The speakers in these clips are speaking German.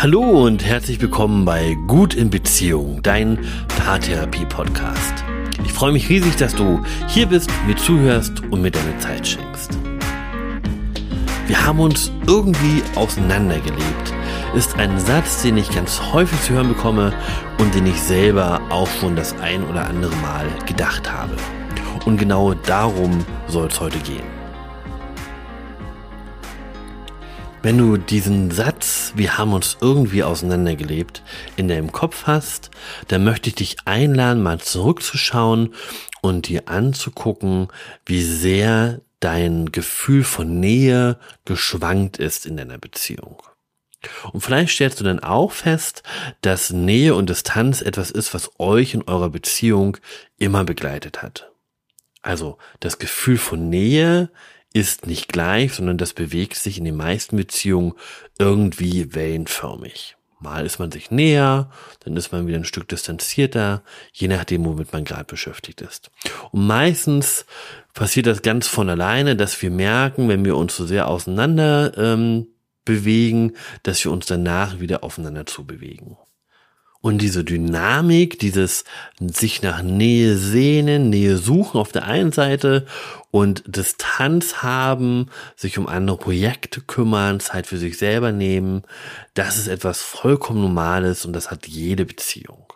Hallo und herzlich willkommen bei Gut in Beziehung, dein Paartherapie-Podcast. Ich freue mich riesig, dass du hier bist, mir zuhörst und mir deine Zeit schenkst. Wir haben uns irgendwie auseinandergelebt, ist ein Satz, den ich ganz häufig zu hören bekomme und den ich selber auch schon das ein oder andere Mal gedacht habe. Und genau darum soll es heute gehen. Wenn du diesen Satz, wir haben uns irgendwie auseinandergelebt, in deinem Kopf hast, dann möchte ich dich einladen, mal zurückzuschauen und dir anzugucken, wie sehr dein Gefühl von Nähe geschwankt ist in deiner Beziehung. Und vielleicht stellst du dann auch fest, dass Nähe und Distanz etwas ist, was euch in eurer Beziehung immer begleitet hat. Also das Gefühl von Nähe ist nicht gleich, sondern das bewegt sich in den meisten Beziehungen irgendwie wellenförmig. Mal ist man sich näher, dann ist man wieder ein Stück distanzierter, je nachdem, womit man gerade beschäftigt ist. Und meistens passiert das ganz von alleine, dass wir merken, wenn wir uns so sehr auseinander ähm, bewegen, dass wir uns danach wieder aufeinander zu bewegen. Und diese Dynamik, dieses sich nach Nähe sehnen, Nähe suchen auf der einen Seite und Distanz haben, sich um andere Projekte kümmern, Zeit für sich selber nehmen, das ist etwas vollkommen Normales und das hat jede Beziehung.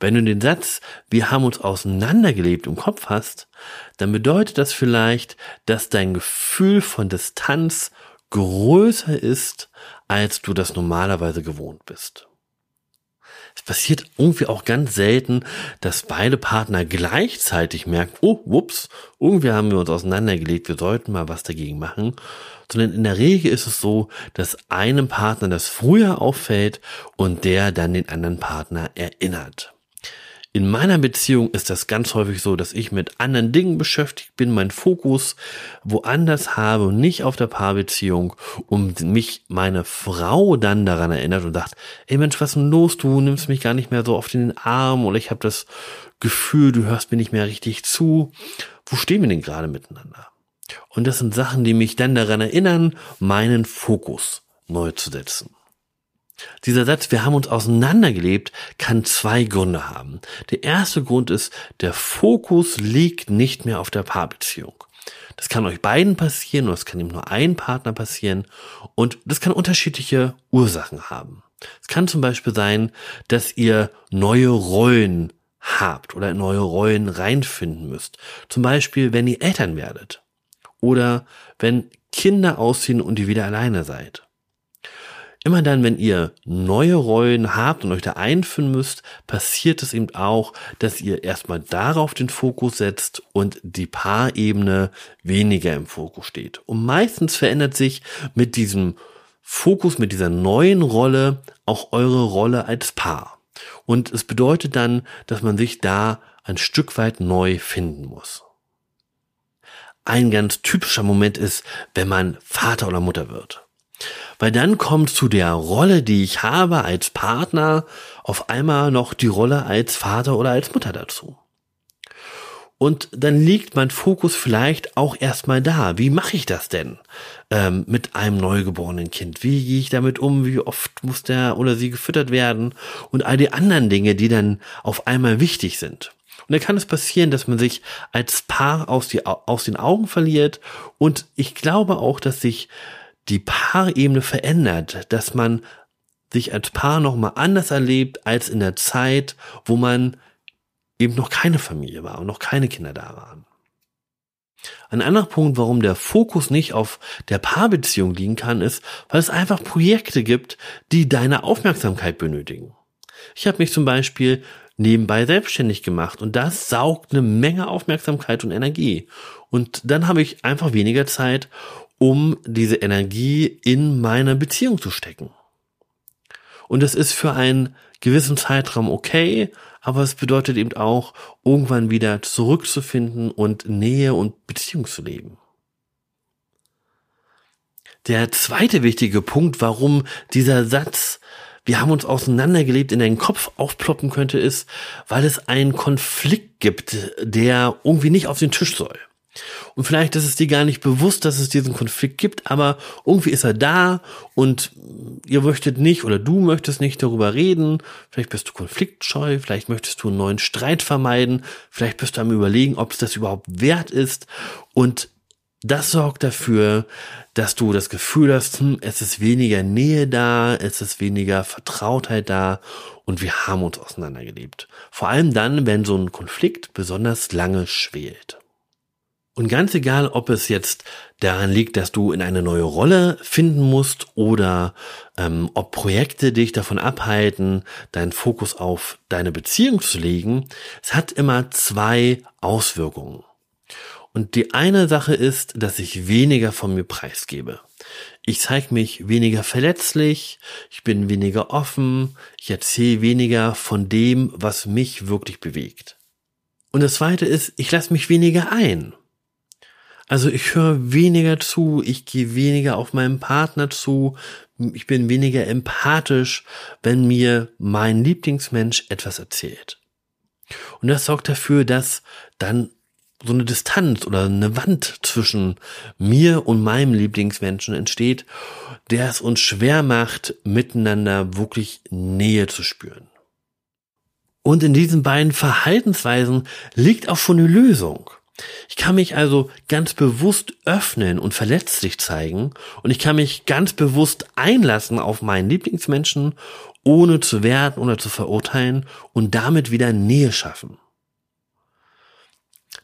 Wenn du den Satz, wir haben uns auseinandergelebt im Kopf hast, dann bedeutet das vielleicht, dass dein Gefühl von Distanz größer ist, als du das normalerweise gewohnt bist. Es passiert irgendwie auch ganz selten, dass beide Partner gleichzeitig merken, oh, whoops, irgendwie haben wir uns auseinandergelegt, wir sollten mal was dagegen machen. Sondern in der Regel ist es so, dass einem Partner das früher auffällt und der dann den anderen Partner erinnert. In meiner Beziehung ist das ganz häufig so, dass ich mit anderen Dingen beschäftigt bin, meinen Fokus woanders habe und nicht auf der Paarbeziehung und mich meine Frau dann daran erinnert und sagt, ey Mensch, was ist denn los? Du nimmst mich gar nicht mehr so oft in den Arm oder ich habe das Gefühl, du hörst mir nicht mehr richtig zu. Wo stehen wir denn gerade miteinander? Und das sind Sachen, die mich dann daran erinnern, meinen Fokus neu zu setzen. Dieser Satz, wir haben uns auseinandergelebt, kann zwei Gründe haben. Der erste Grund ist, der Fokus liegt nicht mehr auf der Paarbeziehung. Das kann euch beiden passieren oder es kann eben nur ein Partner passieren und das kann unterschiedliche Ursachen haben. Es kann zum Beispiel sein, dass ihr neue Rollen habt oder neue Rollen reinfinden müsst. Zum Beispiel, wenn ihr Eltern werdet oder wenn Kinder ausziehen und ihr wieder alleine seid Immer dann, wenn ihr neue Rollen habt und euch da einführen müsst, passiert es eben auch, dass ihr erstmal darauf den Fokus setzt und die Paarebene weniger im Fokus steht. Und meistens verändert sich mit diesem Fokus, mit dieser neuen Rolle auch eure Rolle als Paar. Und es bedeutet dann, dass man sich da ein Stück weit neu finden muss. Ein ganz typischer Moment ist, wenn man Vater oder Mutter wird. Weil dann kommt zu der Rolle, die ich habe als Partner, auf einmal noch die Rolle als Vater oder als Mutter dazu. Und dann liegt mein Fokus vielleicht auch erstmal da. Wie mache ich das denn ähm, mit einem neugeborenen Kind? Wie gehe ich damit um? Wie oft muss der oder sie gefüttert werden? Und all die anderen Dinge, die dann auf einmal wichtig sind. Und dann kann es passieren, dass man sich als Paar aus, die, aus den Augen verliert. Und ich glaube auch, dass sich die Paarebene verändert, dass man sich als Paar nochmal anders erlebt als in der Zeit, wo man eben noch keine Familie war und noch keine Kinder da waren. Ein anderer Punkt, warum der Fokus nicht auf der Paarbeziehung liegen kann, ist, weil es einfach Projekte gibt, die deine Aufmerksamkeit benötigen. Ich habe mich zum Beispiel nebenbei selbstständig gemacht und das saugt eine Menge Aufmerksamkeit und Energie. Und dann habe ich einfach weniger Zeit, um diese Energie in meine Beziehung zu stecken. Und das ist für einen gewissen Zeitraum okay, aber es bedeutet eben auch, irgendwann wieder zurückzufinden und Nähe und Beziehung zu leben. Der zweite wichtige Punkt, warum dieser Satz, wir haben uns auseinandergelebt, in deinen Kopf aufploppen könnte, ist, weil es einen Konflikt gibt, der irgendwie nicht auf den Tisch soll. Und vielleicht ist es dir gar nicht bewusst, dass es diesen Konflikt gibt, aber irgendwie ist er da und ihr möchtet nicht oder du möchtest nicht darüber reden. Vielleicht bist du konfliktscheu, vielleicht möchtest du einen neuen Streit vermeiden, vielleicht bist du am überlegen, ob es das überhaupt wert ist. Und das sorgt dafür, dass du das Gefühl hast, hm, es ist weniger Nähe da, es ist weniger Vertrautheit da und wir haben uns auseinandergelebt. Vor allem dann, wenn so ein Konflikt besonders lange schwelt. Und ganz egal, ob es jetzt daran liegt, dass du in eine neue Rolle finden musst oder ähm, ob Projekte dich davon abhalten, deinen Fokus auf deine Beziehung zu legen, es hat immer zwei Auswirkungen. Und die eine Sache ist, dass ich weniger von mir preisgebe. Ich zeige mich weniger verletzlich, ich bin weniger offen, ich erzähle weniger von dem, was mich wirklich bewegt. Und das zweite ist, ich lasse mich weniger ein. Also ich höre weniger zu, ich gehe weniger auf meinen Partner zu, ich bin weniger empathisch, wenn mir mein Lieblingsmensch etwas erzählt. Und das sorgt dafür, dass dann so eine Distanz oder eine Wand zwischen mir und meinem Lieblingsmenschen entsteht, der es uns schwer macht, miteinander wirklich Nähe zu spüren. Und in diesen beiden Verhaltensweisen liegt auch schon eine Lösung. Ich kann mich also ganz bewusst öffnen und verletzlich zeigen und ich kann mich ganz bewusst einlassen auf meinen Lieblingsmenschen, ohne zu werten oder zu verurteilen und damit wieder Nähe schaffen.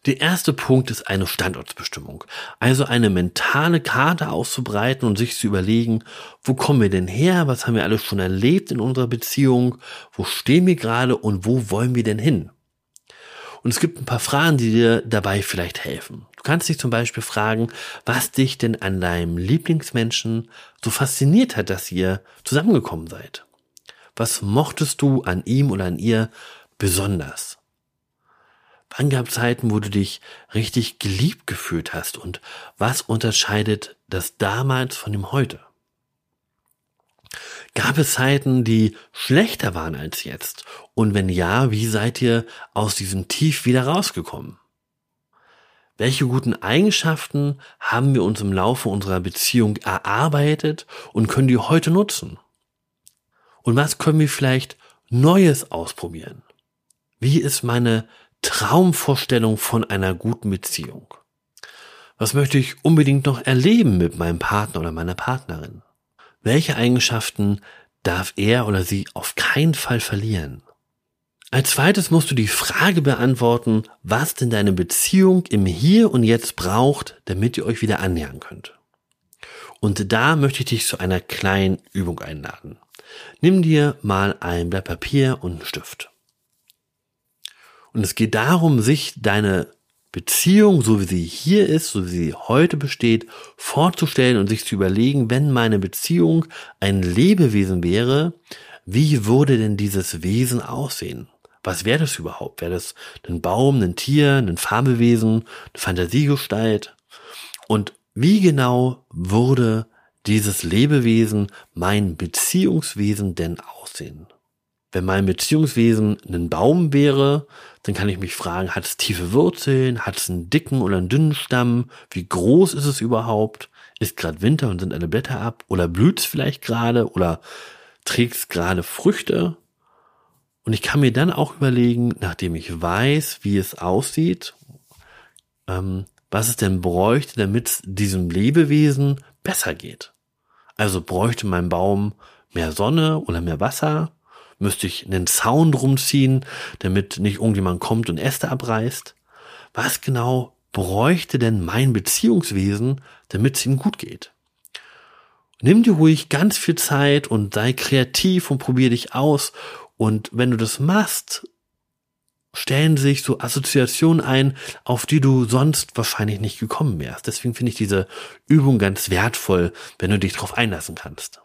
Der erste Punkt ist eine Standortsbestimmung, also eine mentale Karte auszubreiten und sich zu überlegen, wo kommen wir denn her, was haben wir alles schon erlebt in unserer Beziehung, wo stehen wir gerade und wo wollen wir denn hin? Und es gibt ein paar Fragen, die dir dabei vielleicht helfen. Du kannst dich zum Beispiel fragen, was dich denn an deinem Lieblingsmenschen so fasziniert hat, dass ihr zusammengekommen seid. Was mochtest du an ihm oder an ihr besonders? Wann gab Zeiten, wo du dich richtig geliebt gefühlt hast und was unterscheidet das damals von dem heute? Gab es Zeiten, die schlechter waren als jetzt? Und wenn ja, wie seid ihr aus diesem Tief wieder rausgekommen? Welche guten Eigenschaften haben wir uns im Laufe unserer Beziehung erarbeitet und können die heute nutzen? Und was können wir vielleicht Neues ausprobieren? Wie ist meine Traumvorstellung von einer guten Beziehung? Was möchte ich unbedingt noch erleben mit meinem Partner oder meiner Partnerin? Welche Eigenschaften darf er oder sie auf keinen Fall verlieren? Als zweites musst du die Frage beantworten, was denn deine Beziehung im Hier und Jetzt braucht, damit ihr euch wieder annähern könnt. Und da möchte ich dich zu einer kleinen Übung einladen. Nimm dir mal ein Blatt Papier und einen Stift. Und es geht darum, sich deine Beziehung, so wie sie hier ist, so wie sie heute besteht, vorzustellen und sich zu überlegen, wenn meine Beziehung ein Lebewesen wäre, wie würde denn dieses Wesen aussehen? Was wäre das überhaupt? Wäre das ein Baum, ein Tier, ein Fabelwesen, eine Fantasiegestalt? Und wie genau würde dieses Lebewesen, mein Beziehungswesen denn aussehen? Wenn mein Beziehungswesen ein Baum wäre, dann kann ich mich fragen, hat es tiefe Wurzeln, hat es einen dicken oder einen dünnen Stamm, wie groß ist es überhaupt, ist gerade Winter und sind alle Blätter ab? Oder blüht es vielleicht gerade? Oder trägt es gerade Früchte. Und ich kann mir dann auch überlegen, nachdem ich weiß, wie es aussieht, ähm, was es denn bräuchte, damit es diesem Lebewesen besser geht. Also bräuchte mein Baum mehr Sonne oder mehr Wasser Müsste ich einen Zaun drum ziehen, damit nicht irgendjemand kommt und Äste abreißt? Was genau bräuchte denn mein Beziehungswesen, damit es ihm gut geht? Nimm dir ruhig ganz viel Zeit und sei kreativ und probier dich aus. Und wenn du das machst, stellen sich so Assoziationen ein, auf die du sonst wahrscheinlich nicht gekommen wärst. Deswegen finde ich diese Übung ganz wertvoll, wenn du dich darauf einlassen kannst.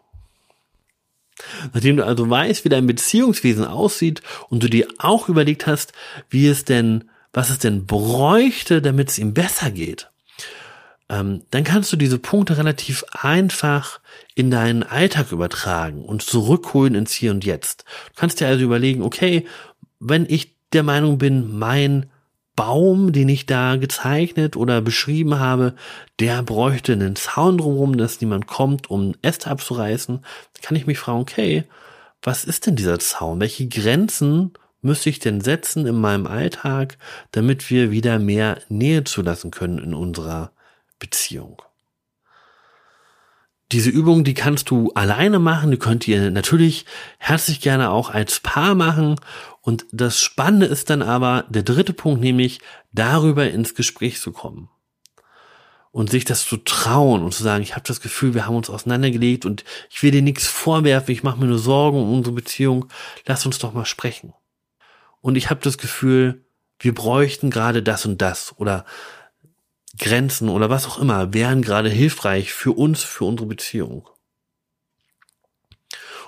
Nachdem du also weißt, wie dein Beziehungswesen aussieht und du dir auch überlegt hast, wie es denn, was es denn bräuchte, damit es ihm besser geht, ähm, dann kannst du diese Punkte relativ einfach in deinen Alltag übertragen und zurückholen ins Hier und Jetzt. Du kannst dir also überlegen, okay, wenn ich der Meinung bin, mein Baum, den ich da gezeichnet oder beschrieben habe, der bräuchte einen Zaun drumherum, dass niemand kommt, um Äste abzureißen. Kann ich mich fragen, okay, was ist denn dieser Zaun? Welche Grenzen müsste ich denn setzen in meinem Alltag, damit wir wieder mehr Nähe zulassen können in unserer Beziehung? Diese Übung, die kannst du alleine machen, die könnt ihr natürlich herzlich gerne auch als Paar machen. Und das Spannende ist dann aber der dritte Punkt, nämlich darüber ins Gespräch zu kommen. Und sich das zu trauen und zu sagen, ich habe das Gefühl, wir haben uns auseinandergelegt und ich will dir nichts vorwerfen, ich mache mir nur Sorgen um unsere Beziehung, lass uns doch mal sprechen. Und ich habe das Gefühl, wir bräuchten gerade das und das oder Grenzen oder was auch immer wären gerade hilfreich für uns, für unsere Beziehung.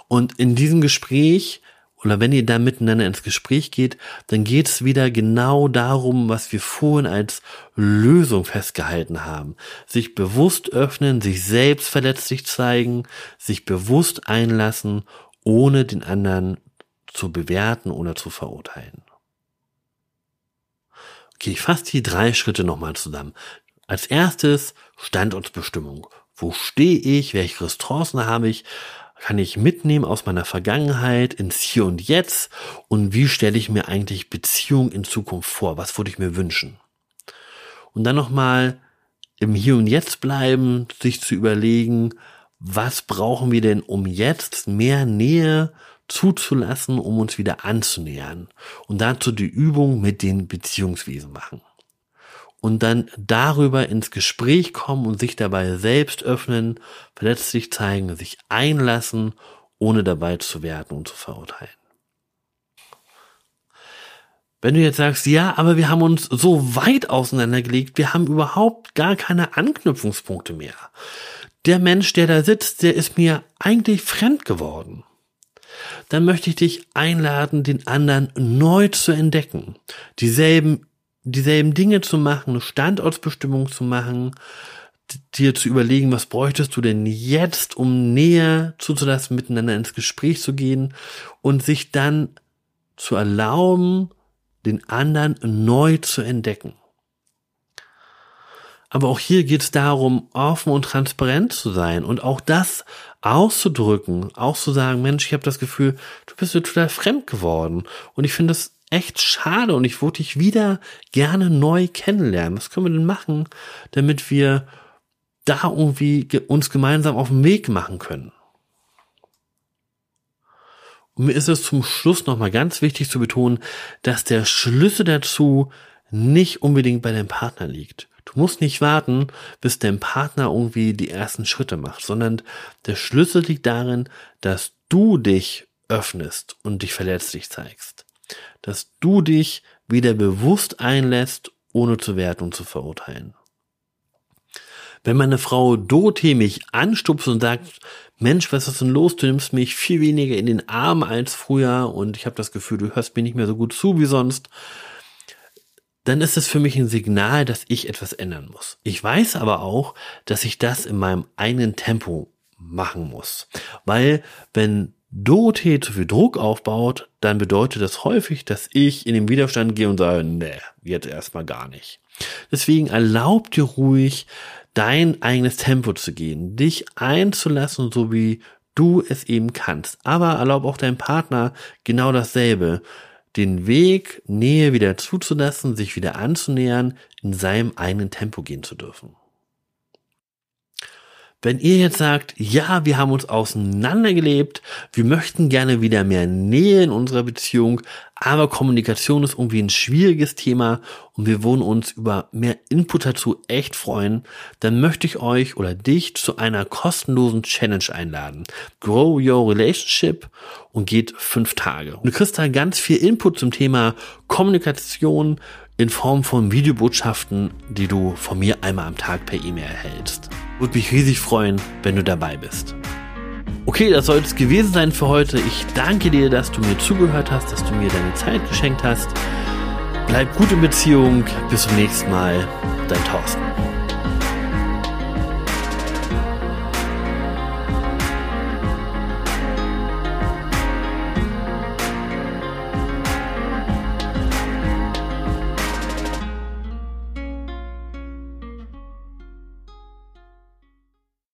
Und in diesem Gespräch oder wenn ihr da miteinander ins Gespräch geht, dann geht es wieder genau darum, was wir vorhin als Lösung festgehalten haben. Sich bewusst öffnen, sich selbst verletzlich zeigen, sich bewusst einlassen, ohne den anderen zu bewerten oder zu verurteilen. Okay, ich fasse die drei Schritte nochmal zusammen. Als erstes Standortsbestimmung. Wo stehe ich? Welche Ressourcen habe ich? Kann ich mitnehmen aus meiner Vergangenheit ins Hier und Jetzt? Und wie stelle ich mir eigentlich Beziehung in Zukunft vor? Was würde ich mir wünschen? Und dann nochmal im Hier und Jetzt bleiben, sich zu überlegen, was brauchen wir denn, um jetzt mehr Nähe zuzulassen, um uns wieder anzunähern. Und dazu die Übung mit den Beziehungswesen machen. Und dann darüber ins Gespräch kommen und sich dabei selbst öffnen, verletzlich zeigen, sich einlassen, ohne dabei zu werten und zu verurteilen. Wenn du jetzt sagst, ja, aber wir haben uns so weit auseinandergelegt, wir haben überhaupt gar keine Anknüpfungspunkte mehr. Der Mensch, der da sitzt, der ist mir eigentlich fremd geworden dann möchte ich dich einladen, den anderen neu zu entdecken, dieselben, dieselben Dinge zu machen, eine Standortsbestimmung zu machen, dir zu überlegen, was bräuchtest du denn jetzt, um näher zuzulassen, miteinander ins Gespräch zu gehen und sich dann zu erlauben, den anderen neu zu entdecken. Aber auch hier geht es darum, offen und transparent zu sein und auch das auszudrücken, auch zu sagen, Mensch, ich habe das Gefühl, du bist mir total fremd geworden. Und ich finde das echt schade und ich würde dich wieder gerne neu kennenlernen. Was können wir denn machen, damit wir da irgendwie uns gemeinsam auf den Weg machen können? Und mir ist es zum Schluss nochmal ganz wichtig zu betonen, dass der Schlüssel dazu nicht unbedingt bei deinem Partner liegt. Du musst nicht warten, bis dein Partner irgendwie die ersten Schritte macht, sondern der Schlüssel liegt darin, dass du dich öffnest und dich verletzlich zeigst. Dass du dich wieder bewusst einlässt, ohne zu werten und zu verurteilen. Wenn meine Frau Dorothee mich anstupst und sagt, Mensch, was ist denn los? Du nimmst mich viel weniger in den Arm als früher und ich habe das Gefühl, du hörst mir nicht mehr so gut zu wie sonst, dann ist es für mich ein Signal, dass ich etwas ändern muss. Ich weiß aber auch, dass ich das in meinem eigenen Tempo machen muss. Weil wenn Dorothee zu viel Druck aufbaut, dann bedeutet das häufig, dass ich in den Widerstand gehe und sage, nee, jetzt erstmal gar nicht. Deswegen erlaub dir ruhig, dein eigenes Tempo zu gehen, dich einzulassen, so wie du es eben kannst. Aber erlaub auch deinem Partner genau dasselbe den Weg, Nähe wieder zuzulassen, sich wieder anzunähern, in seinem eigenen Tempo gehen zu dürfen. Wenn ihr jetzt sagt, ja, wir haben uns auseinandergelebt, wir möchten gerne wieder mehr Nähe in unserer Beziehung, aber Kommunikation ist irgendwie ein schwieriges Thema und wir würden uns über mehr Input dazu echt freuen, dann möchte ich euch oder dich zu einer kostenlosen Challenge einladen. Grow Your Relationship und geht fünf Tage. Und du kriegst da ganz viel Input zum Thema Kommunikation in Form von Videobotschaften, die du von mir einmal am Tag per E-Mail erhältst. Würde mich riesig freuen, wenn du dabei bist. Okay, das soll es gewesen sein für heute. Ich danke dir, dass du mir zugehört hast, dass du mir deine Zeit geschenkt hast. Bleib gut in Beziehung. Bis zum nächsten Mal. Dein Thorsten.